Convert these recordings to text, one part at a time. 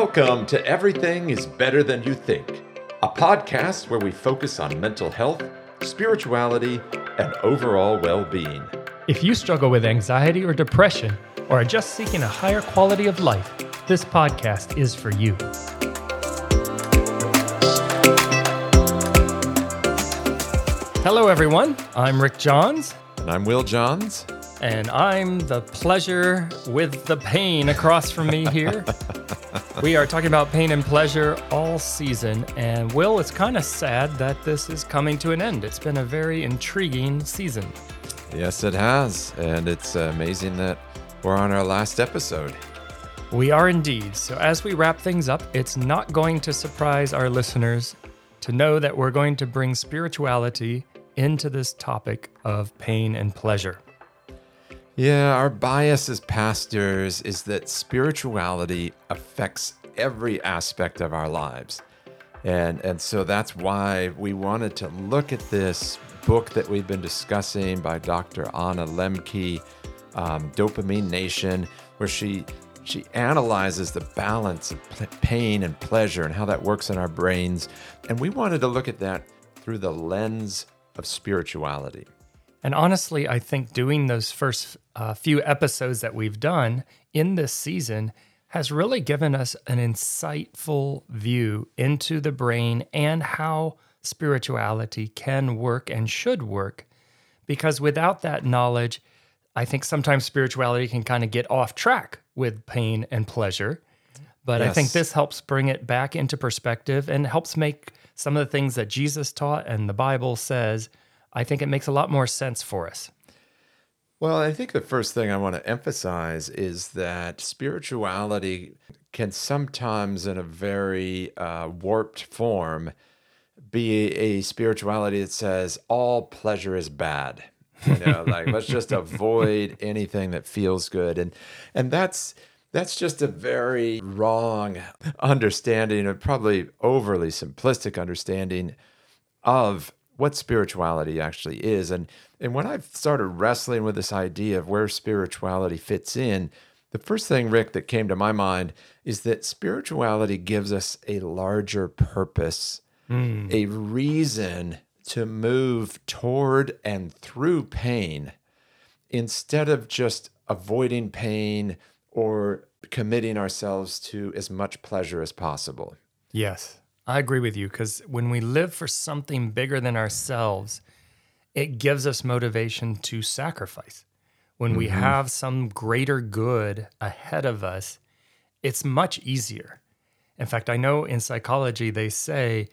Welcome to Everything is Better Than You Think, a podcast where we focus on mental health, spirituality, and overall well being. If you struggle with anxiety or depression, or are just seeking a higher quality of life, this podcast is for you. Hello, everyone. I'm Rick Johns, And I'm Will Johns. and I'm the pleasure with the pain across from me here. we are talking about pain and pleasure all season, and Will, it's kind of sad that this is coming to an end. It's been a very intriguing season. Yes, it has. And it's amazing that we're on our last episode. We are indeed. So, as we wrap things up, it's not going to surprise our listeners to know that we're going to bring spirituality into this topic of pain and pleasure. Yeah, our bias as pastors is that spirituality affects every aspect of our lives. And, and so that's why we wanted to look at this book that we've been discussing by Dr. Anna Lembke, um, Dopamine Nation, where she she analyzes the balance of pain and pleasure and how that works in our brains. And we wanted to look at that through the lens of spirituality. And honestly, I think doing those first uh, few episodes that we've done in this season has really given us an insightful view into the brain and how spirituality can work and should work. Because without that knowledge, I think sometimes spirituality can kind of get off track with pain and pleasure. But I think this helps bring it back into perspective and helps make some of the things that Jesus taught and the Bible says, I think it makes a lot more sense for us. Well, I think the first thing I want to emphasize is that spirituality can sometimes, in a very uh, warped form, be a spirituality that says all pleasure is bad. You know, like let's just avoid anything that feels good, and and that's that's just a very wrong understanding, and probably overly simplistic understanding of what spirituality actually is. And and when I started wrestling with this idea of where spirituality fits in, the first thing, Rick, that came to my mind is that spirituality gives us a larger purpose, hmm. a reason to move toward and through pain instead of just avoiding pain or committing ourselves to as much pleasure as possible. Yes, I agree with you because when we live for something bigger than ourselves, it gives us motivation to sacrifice. When we mm-hmm. have some greater good ahead of us, it's much easier. In fact, I know in psychology they say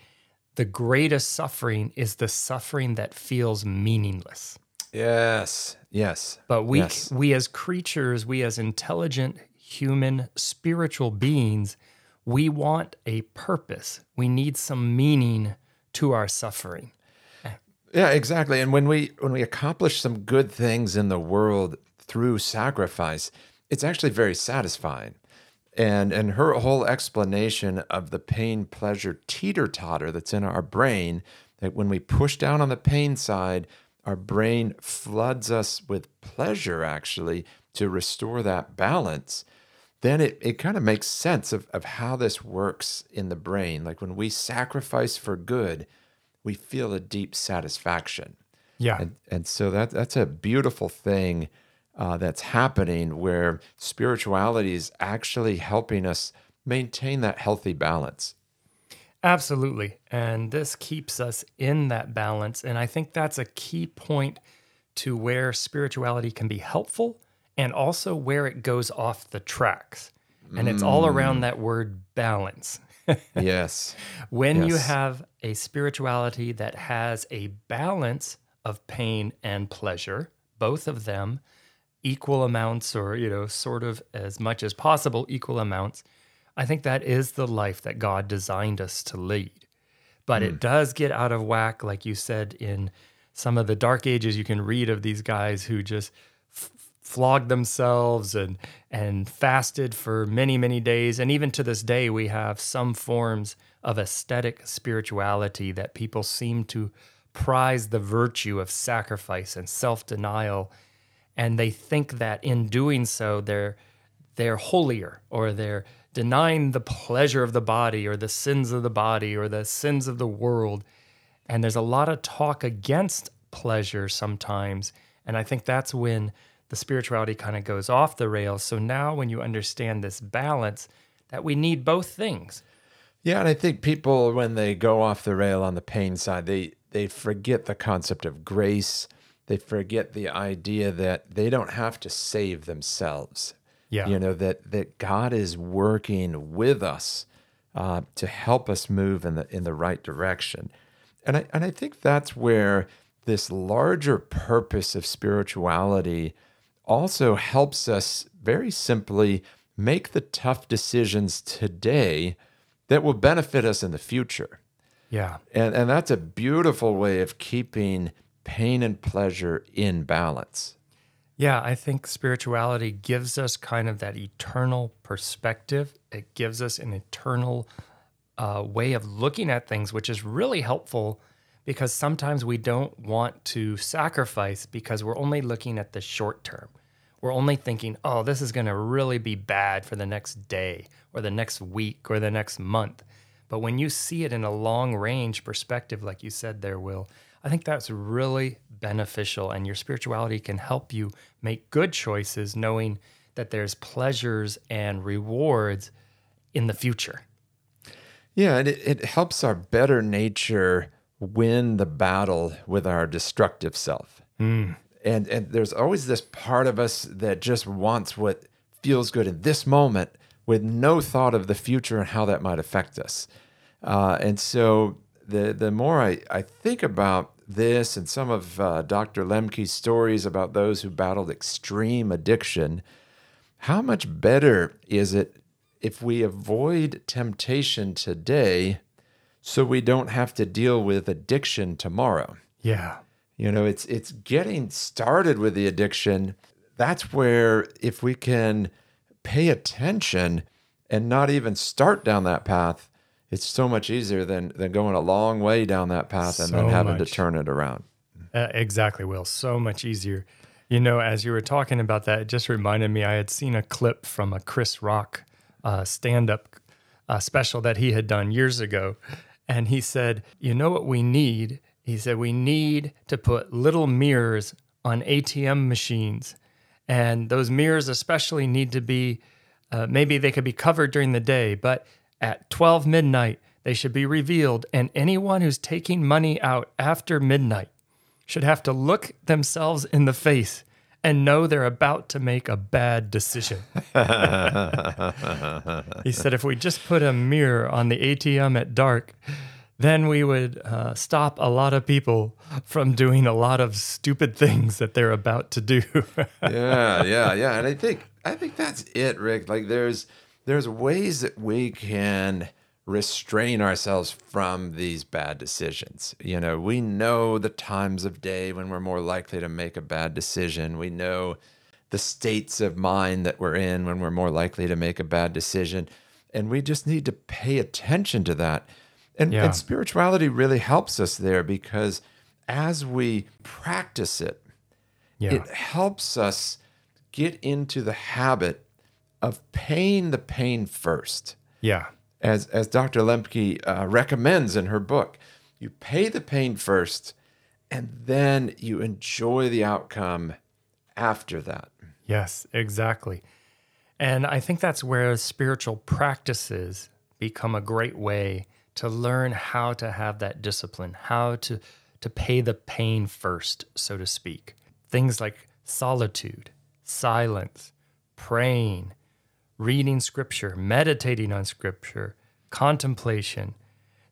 the greatest suffering is the suffering that feels meaningless. Yes, yes. But we Yes. we as creatures, we as intelligent human spiritual beings, we want a purpose. We need some meaning to our suffering. Yeah, exactly. And when we when we accomplish some good things in the world through sacrifice, it's actually very satisfying. And and her whole explanation of the pain pleasure teeter totter that's in our brain, that when we push down on the pain side, our brain floods us with pleasure actually to restore that balance. Then it, it kind of makes sense of, of how this works in the brain. Like when we sacrifice for good, we feel a deep satisfaction. Yeah. And, and so that that's a beautiful thing uh, that's happening where spirituality is actually helping us maintain that healthy balance. Absolutely. And this keeps us in that balance. And I think that's a key point to where spirituality can be helpful and also where it goes off the tracks. And it's all mm. around that word balance. Yes. When you have a spirituality that has a balance of pain and pleasure, both of them equal amounts or, you know, sort of as much as possible equal amounts, I think that is the life that God designed us to lead. But it hmm. does get out of whack, like you said, in some of the dark ages you can read of these guys who just flogged themselves and and fasted for many many days and even to this day we have some forms of aesthetic spirituality that people seem to prize the virtue of sacrifice and self-denial and they think that in doing so they're they're holier or they're denying the pleasure of the body or the sins of the body or the sins of the world. And there's a lot of talk against pleasure sometimes. And I think that's when the spirituality kind of goes off the rails. So now, when you understand this balance, that we need both things. Yeah, and I think people when they go off the rail on the pain side, they they forget the concept of grace. They forget the idea that they don't have to save themselves. Yeah. You know that that God is working with us uh, to help us move in the in the right direction, and I and I think that's where this larger purpose of spirituality also helps us very simply make the tough decisions today that will benefit us in the future. Yeah. And and that's a beautiful way of keeping pain and pleasure in balance. Yeah, I think spirituality gives us kind of that eternal perspective. It gives us an eternal uh, way of looking at things, which is really helpful because sometimes we don't want to sacrifice because we're only looking at the short term. We're only thinking, oh, this is going to really be bad for the next day or the next week or the next month. But when you see it in a long range perspective, like you said there, Will, I think that's really beneficial. And your spirituality can help you make good choices, knowing that there's pleasures and rewards in the future. Yeah, and it, it helps our better nature win the battle with our destructive self. Mm. And and there's always this part of us that just wants what feels good in this moment with no thought of the future and how that might affect us. Uh, and so the the more I, I think about this and some of uh, Dr. Lembke's stories about those who battled extreme addiction, how much better is it if we avoid temptation today so we don't have to deal with addiction tomorrow? Yeah. You know, it's it's getting started with the addiction. That's where if we can pay attention and not even start down that path, it's so much easier than than going a long way down that path and So then having much. to turn it around. Uh, exactly, Will. So much easier. You know, as you were talking about that, it just reminded me I had seen a clip from a Chris Rock uh, stand up uh, special that he had done years ago. And he said, You know what we need? He said, We need to put little mirrors on ATM machines. And those mirrors, especially, need to be uh, maybe they could be covered during the day, but at 12 midnight, they should be revealed. And anyone who's taking money out after midnight should have to look themselves in the face and know they're about to make a bad decision. he said, if we just put a mirror on the ATM at dark, then we would uh, stop a lot of people from doing a lot of stupid things that they're about to do. yeah, yeah, yeah. And I think I think that's it, Rick. Like there's there's ways that we can restrain ourselves from these bad decisions. You know, we know the times of day when we're more likely to make a bad decision. We know the states of mind that we're in when we're more likely to make a bad decision. And we just need to pay attention to that. And, Yeah. and spirituality really helps us there because as we practice it, yeah. it helps us get into the habit of paying the pain first. yeah. As, as Dr. Lembke uh, recommends in her book, you pay the pain first and then you enjoy the outcome after that. Yes, exactly. And I think that's where spiritual practices become a great way to learn how to have that discipline, how to to pay the pain first, so to speak. Things like solitude, silence, praying, reading scripture, meditating on scripture, contemplation.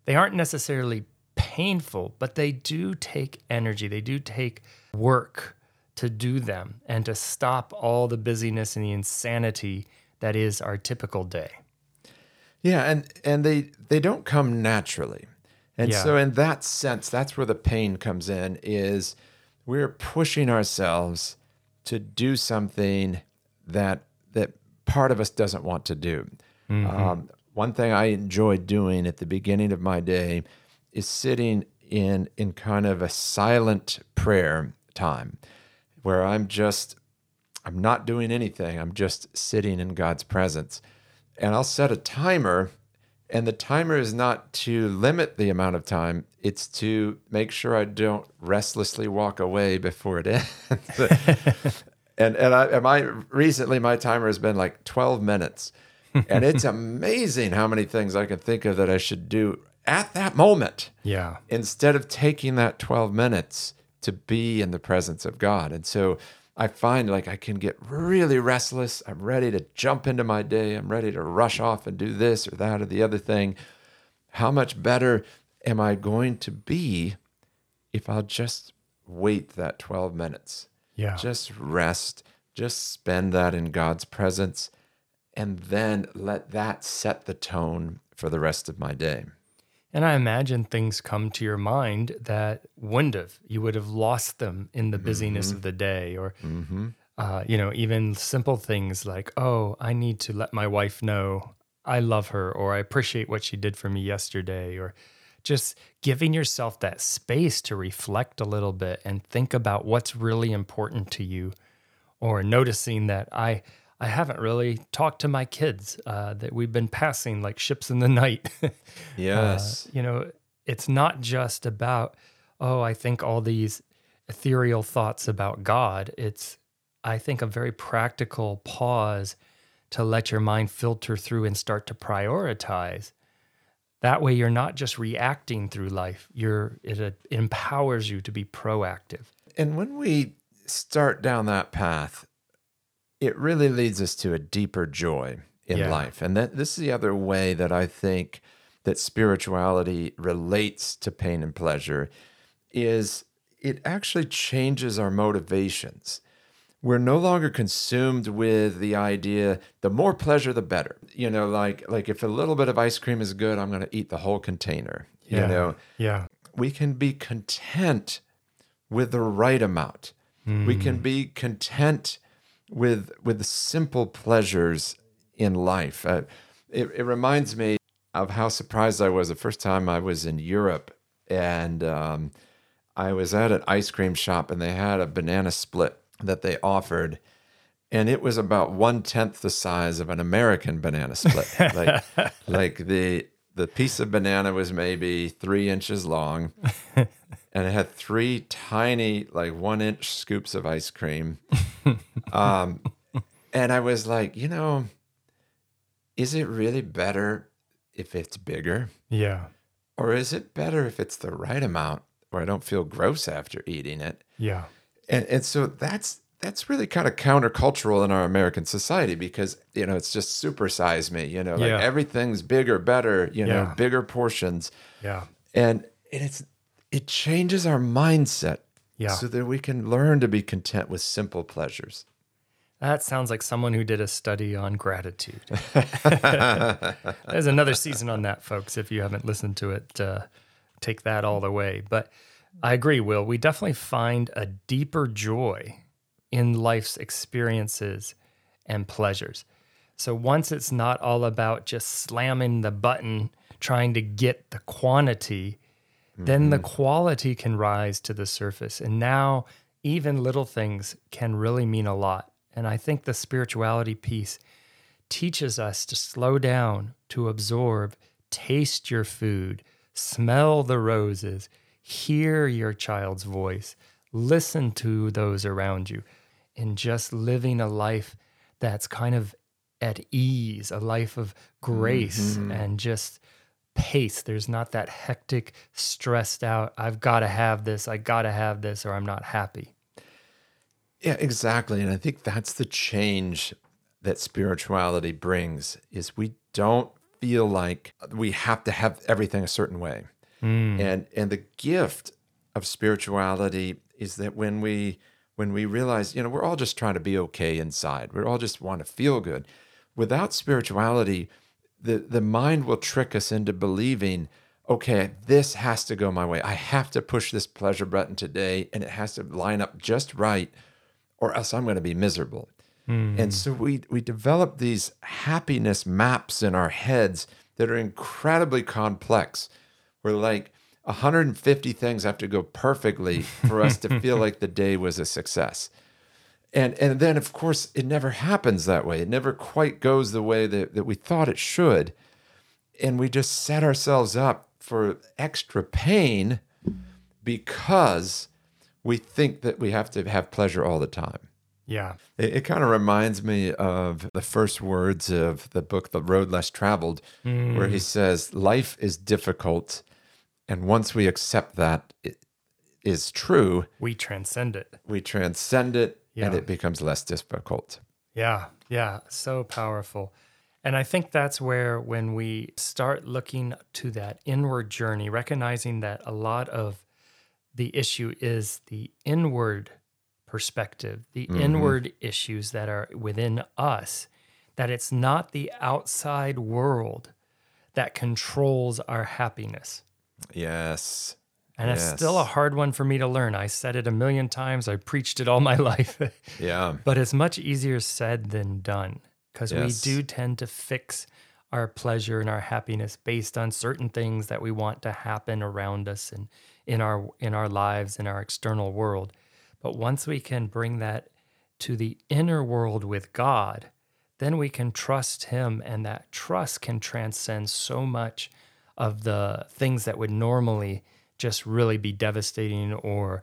They aren't necessarily painful, but they do take energy. They do take work to do them and to stop all the busyness and the insanity that is our typical day. Yeah, and and they they don't come naturally. And Yeah. so in that sense, that's where the pain comes in is we're pushing ourselves to do something that that part of us doesn't want to do. Um, one thing I enjoy doing at the beginning of my day is sitting in in kind of a silent prayer time where I'm just I'm not doing anything. I'm just sitting in God's presence. and I'll set a timer. And the timer is not to limit the amount of time, it's to make sure I don't restlessly walk away before it ends. and and I my recently my timer has been like 12 minutes. and it's amazing how many things I can think of that I should do at that moment Yeah. instead of taking that 12 minutes to be in the presence of God. And so I find like I can get really restless. I'm ready to jump into my day. I'm ready to rush off and do this or that or the other thing. How much better am I going to be if I'll just wait that 12 minutes? Yeah. Just rest, just spend that in God's presence, and then let that set the tone for the rest of my day. And I imagine things come to your mind that wouldn't have. You would have lost them in the busyness of the day, or, uh, you know, even simple things like, oh, I need to let my wife know I love her, or I appreciate what she did for me yesterday, or just giving yourself that space to reflect a little bit and think about what's really important to you, or noticing that I. I haven't really talked to my kids uh, that we've been passing like ships in the night. Yes. you know, it's not just about, oh, I think all these ethereal thoughts about God. It's, I think, a very practical pause to let your mind filter through and start to prioritize. That way, you're not just reacting through life. You're it, it empowers you to be proactive. And when we start down that path, it really leads us to a deeper joy in Yeah. life. And that this is the other way that I think that spirituality relates to pain and pleasure is it actually changes our motivations. We're no longer consumed with the idea the more pleasure the better. You know, like like if a little bit of ice cream is good, I'm going to eat the whole container. You know, yeah, we can be content with the right amount. We can be content with with the simple pleasures in life. Uh, it, it reminds me of how surprised I was the first time I was in Europe, and um, I was at an ice cream shop, and they had a banana split that they offered. And it was about one tenth the size of an American banana split. like, like the the piece of banana was maybe three inches long, and it had three tiny, like one inch scoops of ice cream. Um, and I was like, you know, is it really better if it's bigger? yeah, Or is it better if it's the right amount where I don't feel gross after eating it? yeah, And and so that's that's really kind of countercultural in our American society because you know it's just supersize me, you know, like Yeah. everything's bigger, better, you know, Yeah. bigger portions. yeah, And and it's it changes our mindset yeah. so that we can learn to be content with simple pleasures. That sounds like someone who did a study on gratitude. There's another season on that, folks. If you haven't listened to it, uh, take that all the way. But I agree, Will. We definitely find a deeper joy in life's experiences and pleasures. So once it's not all about just slamming the button, trying to get the quantity, then the mm-hmm. quality can rise to the surface. And now even little things can really mean a lot. And I think the spirituality piece teaches us to slow down, to absorb, taste your food, smell the roses, hear your child's voice, listen to those around you, and just living a life that's kind of at ease, a life of grace mm-hmm. and just pace. There's not that hectic, stressed out, I've got to have this, I got to have this, or I'm not happy. Yeah, exactly. And I think that's the change that spirituality brings is we don't feel like we have to have everything a certain way. Mm. And and the gift of spirituality is that when we when we realize, you know, we're all just trying to be okay inside. we're all just want to feel good. Without spirituality, the the mind will trick us into believing okay this has to go my way. I have to push this pleasure button today and it has to line up just right or else i'm going to be miserable. Mm. And so we we develop these happiness maps in our heads that are incredibly complex we're like 150 things have to go perfectly for us to feel like the day was a success And and then of course it never happens that way. It never quite goes the way that, that we thought it should. And we just set ourselves up for extra pain because we think that we have to have pleasure all the time. Yeah. It, it kind of reminds me of the first words of the book, The Road Less Traveled, where he mm. says, Life is difficult. And once we accept that it is true, We transcend it. we transcend it and it becomes less difficult. Yeah, yeah, so powerful. And I think that's where, when we start looking to that inward journey, recognizing that a lot of the issue is the inward perspective, the mm-hmm. inward issues that are within us, that it's not the outside world that controls our happiness. Yes. And it's still a hard one for me to learn. I said it a million times, I preached it all my life. Yeah. But it's much easier said than done because Yes. we do tend to fix our pleasure and our happiness based on certain things that we want to happen around us and in our in our lives in our external world. But once we can bring that to the inner world with God, then we can trust him and that trust can transcend so much of the things that would normally just really be devastating or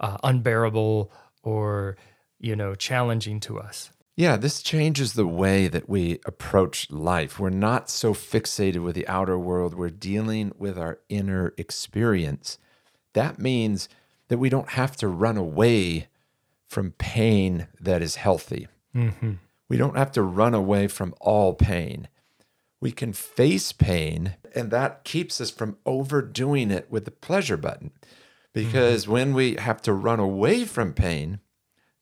uh, unbearable or you know challenging to us Yeah, this changes the way that we approach life. We're not so fixated with the outer world, we're dealing with our inner experience. That means that we don't have to run away from pain that is healthy. We don't have to run away from all pain. We can face pain, and that keeps us from overdoing it with the pleasure button. Because when we have to run away from pain,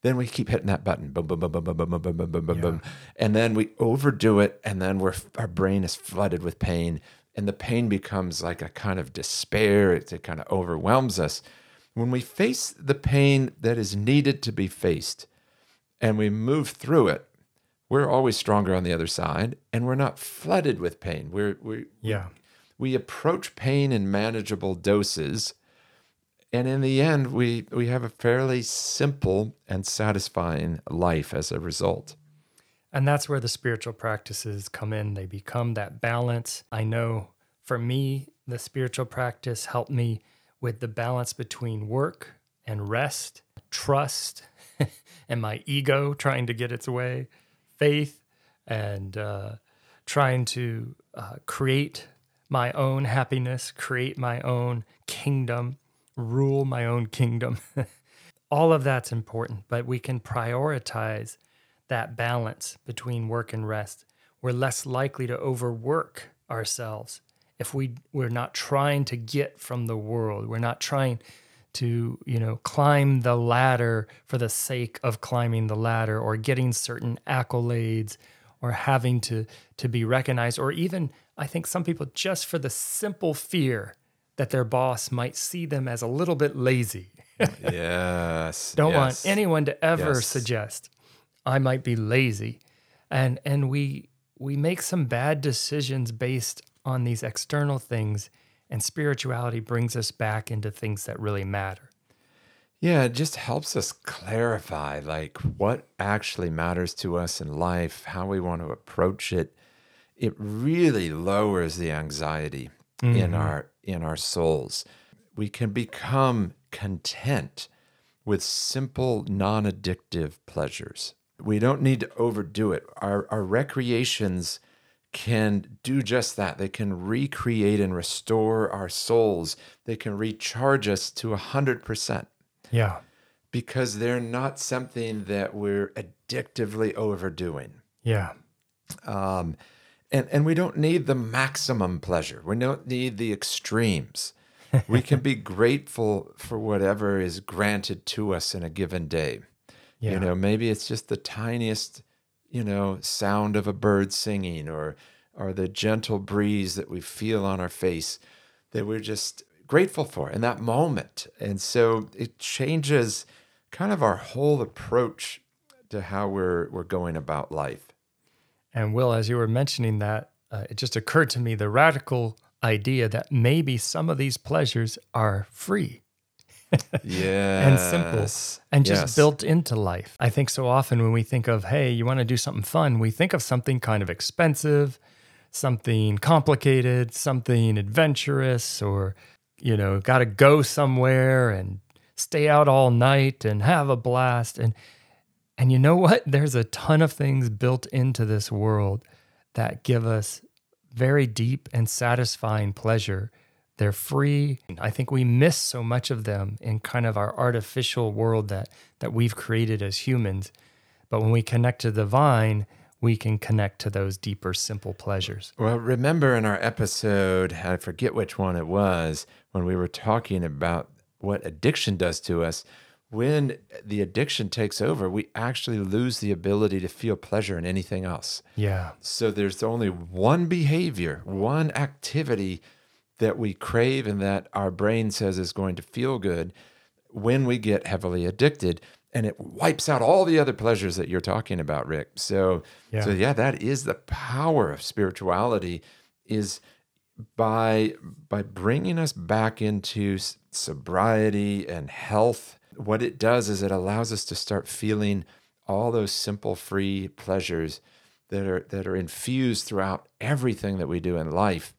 then we keep hitting that button, boom, boom, boom, boom, boom, boom, boom, boom, boom, boom, boom, boom, and then we overdo it, and then we're our brain is flooded with pain, and the pain becomes like a kind of despair. It, it kind of overwhelms us. When we face the pain that is needed to be faced, and we move through it, we're always stronger on the other side, and we're not flooded with pain. We're we yeah. we approach pain in manageable doses and in the end we we have a fairly simple and satisfying life as a result. And that's where the spiritual practices come in. They become that balance. I know for me the spiritual practice helped me with the balance between work and rest trust and my ego trying to get its way faith and uh, trying to uh, create my own happiness, create my own kingdom, rule my own kingdom. All of that's important, but we can prioritize that balance between work and rest. We're less likely to overwork ourselves if we we're not trying to get from the world. We're not trying to, you know, climb the ladder for the sake of climbing the ladder or getting certain accolades or having to to be recognized or even I think some people just for the simple fear that their boss might see them as a little bit lazy. yes Don't want anyone to ever Yes. suggest I might be lazy. And and we we make some bad decisions based on these external things and spirituality brings us back into things that really matter. yeah it just helps us clarify like what actually matters to us in life how we want to approach it. It really lowers the anxiety in mm-hmm. our in our souls. We can become content with simple non-addictive pleasures. We don't need to overdo it. Our our recreations can do just that they can recreate and restore our souls they can recharge us to 100% Yeah. because they're not something that we're addictively overdoing Yeah. um, and and we don't need the maximum pleasure. We don't need the extremes. we can be grateful for whatever is granted to us in a given day. Yeah. You know, maybe it's just the tiniest, you know, sound of a bird singing or or the gentle breeze that we feel on our face that we're just grateful for in that moment. And so it changes kind of our whole approach to how we're we're going about life. And Will, as you were mentioning that, uh, it just occurred to me the radical idea that maybe some of these pleasures are free. Yeah. and simple and just Yes. built into life. I think so often when we think of, hey, you want to do something fun, we think of something kind of expensive, something complicated, something adventurous, or, you know, got to go somewhere and stay out all night and have a blast. And, and you know what? There's a ton of things built into this world that give us very deep and satisfying pleasure. They're free. I think we miss so much of them in kind of our artificial world that that we've created as humans. But when we connect to the vine, we can connect to those deeper, simple pleasures. Well, remember in our episode, I forget which one it was, when we were talking about what addiction does to us. When the addiction takes over, we actually lose the ability to feel pleasure in anything else. Yeah. So there's only one behavior, one activity that we crave and that our brain says is going to feel good when we get heavily addicted and it wipes out all the other pleasures that you're talking about Rick. So so Yeah. yeah, that is the power of spirituality is by by bringing us back into sobriety and health what it does is it allows us to start feeling all those simple free pleasures that are that are infused throughout everything that we do in life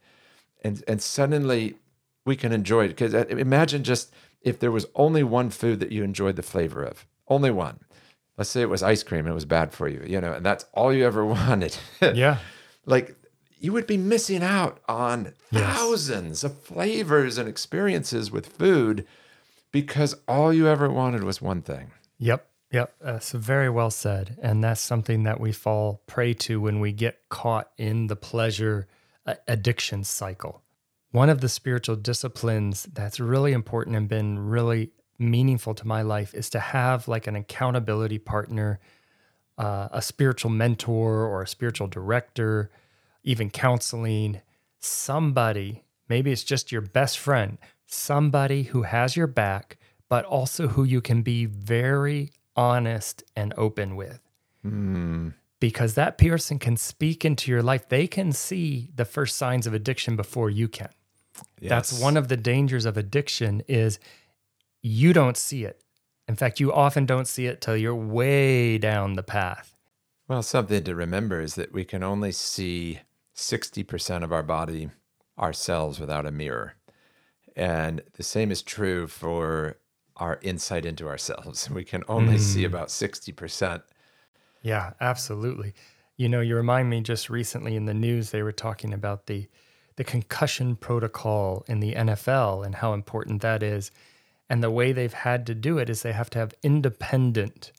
and and suddenly we can enjoy it because imagine just if there was only one food that you enjoyed the flavor of only one let's say it was ice cream and it was bad for you you know and that's all you ever wanted Yeah. like you would be missing out on Yes. thousands of flavors and experiences with food because all you ever wanted was one thing Yep. Yep. That's very well said. And that's something that we fall prey to when we get caught in the pleasure uh, addiction cycle. One of the spiritual disciplines that's really important and been really meaningful to my life is to have like an accountability partner, uh, a spiritual mentor or a spiritual director, even counseling, somebody, maybe it's just your best friend, somebody who has your back, but also who you can be very honest and open with. Because that person can speak into your life. They can see the first signs of addiction before you can. That's one of the dangers of addiction is you don't see it. In fact, you often don't see it till you're way down the path. Well, something to remember is that we can only see 60% of our body ourselves without a mirror. And the same is true for our insight into ourselves. We can only see mm. about 60%. Yeah, absolutely. You know, you remind me just recently in the news they were talking about the the concussion protocol in the NFL and how important that is. And the way they've had to do it is they have to have independent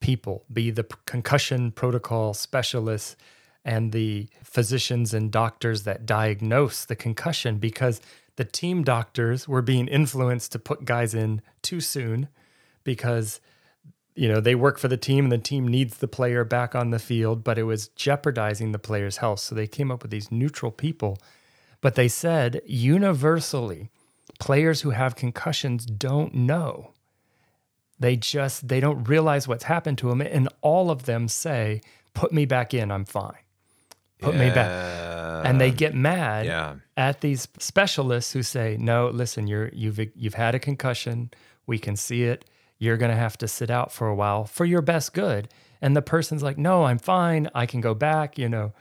people be the concussion protocol specialists and the physicians and doctors that diagnose the concussion because the team doctors were being influenced to put guys in too soon because you know they work for the team and the team needs the player back on the field but it was jeopardizing the player's health so they came up with these neutral people but they said universally players who have concussions don't know they just they don't realize what's happened to them and all of them say put me back in i'm fine put me back and they get mad Yeah. at these specialists who say, "No, listen, you're you've you've had a concussion. We can see it. You're going to have to sit out for a while for your best good." And the person's like, "No, I'm fine. I can go back." You know,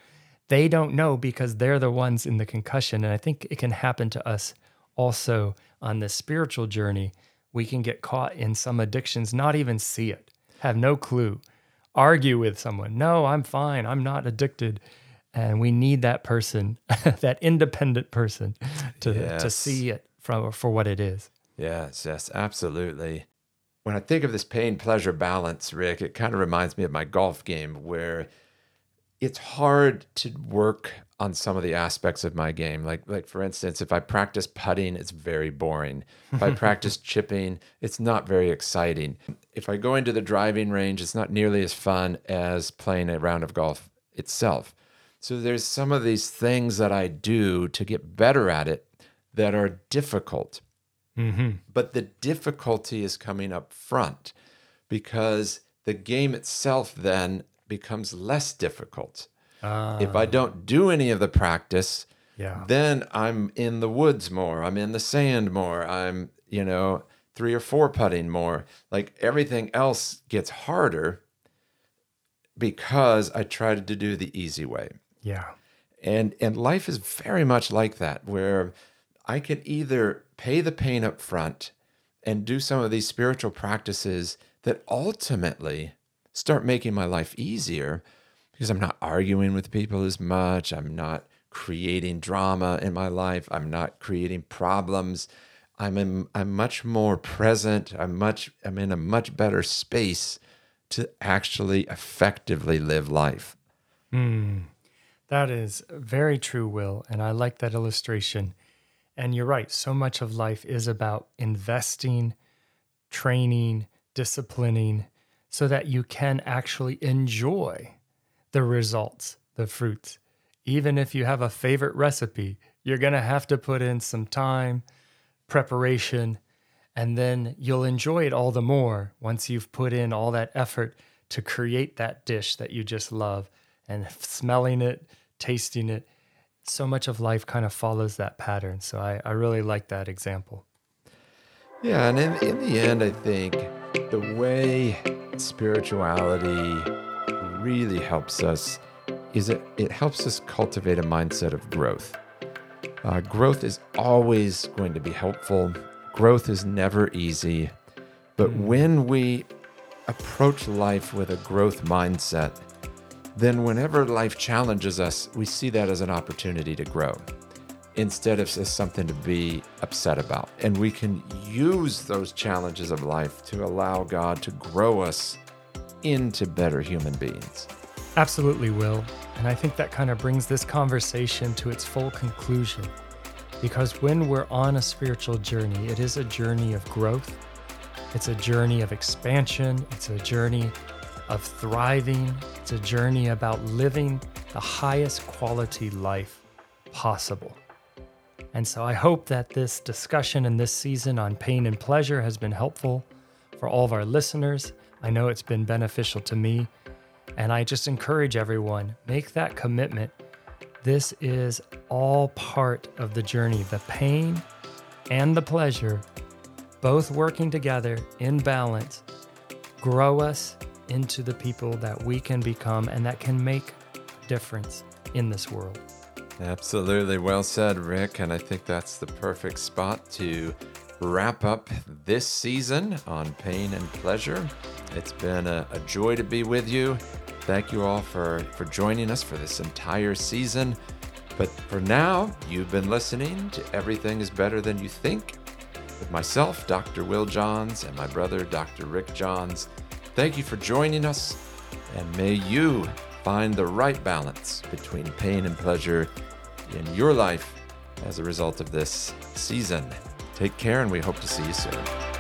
they don't know because they're the ones in the concussion. And I think it can happen to us also on this spiritual journey. We can get caught in some addictions, not even see it, have no clue, argue with someone. No, I'm fine. I'm not addicted. And we need that person, that independent person, to to see it from for what it is. Yes, yes, absolutely. When I think of this pain pleasure balance, Rick, it kind of reminds me of my golf game where it's hard to work on some of the aspects of my game. Like like for instance, if I practice putting, it's very boring. If I practice chipping, it's not very exciting. If I go into the driving range, it's not nearly as fun as playing a round of golf itself. So there's some of these things that I do to get better at it that are difficult Mm-hmm. but the difficulty is coming up front because the game itself then becomes less difficult. if I ah. don't do any of the practice, Yeah. then I'm in the woods more. I'm in the sand more. I'm, you know, three or four putting more. Like everything else gets harder because I tried to do the easy way. Yeah. And and life is very much like that where I can either pay the pain up front and do some of these spiritual practices that ultimately start making my life easier because I'm not arguing with people as much. I'm not creating drama in my life. I'm not creating problems. I'm in, I'm much more present. I'm much I'm in a much better space to actually effectively live life. Mm, that is very true, Will, and I like that illustration. And you're right, so much of life is about investing, training, disciplining so that you can actually enjoy the results, the fruits. Even if you have a favorite recipe, you're going to have to put in some time, preparation, and then you'll enjoy it all the more once you've put in all that effort to create that dish that you just love and smelling it, tasting it. So much of life kind of follows that pattern. So I, I really like that example. Yeah, and in, in the end, I think the way spirituality really helps us is it, it helps us cultivate a mindset of growth. Uh, growth is always going to be helpful. Growth is never easy. But mm. when we approach life with a growth mindset, then whenever life challenges us, we see that as an opportunity to grow instead of as something to be upset about. And we can use those challenges of life to allow God to grow us into better human beings. Absolutely, Will. And I think that kind of brings this conversation to its full conclusion. Because when we're on a spiritual journey, it is a journey of growth, it's a journey of expansion, it's a journey of thriving, it's a journey about living the highest quality life possible. And so I hope that this discussion and this season on pain and pleasure has been helpful for all of our listeners. I know it's been beneficial to me. And I just encourage everyone make that commitment. This is all part of the journey, the pain and the pleasure, both working together in balance, grow us into the people that we can become and that can make difference in this world. Absolutely. Well said, Rick. And I think that's the perfect spot to wrap up this season on pain and pleasure. It's been a, a, joy to be with you. Thank you all for, for joining us for this entire season. But for now, you've been listening to Everything is Better Than You Think with myself, Dr. Will Johns, and my brother, Dr. Rick Johns. Thank you for joining us, and may you find the right balance between pain and pleasure in your life as a result of this season. Take care, and we hope to see you soon.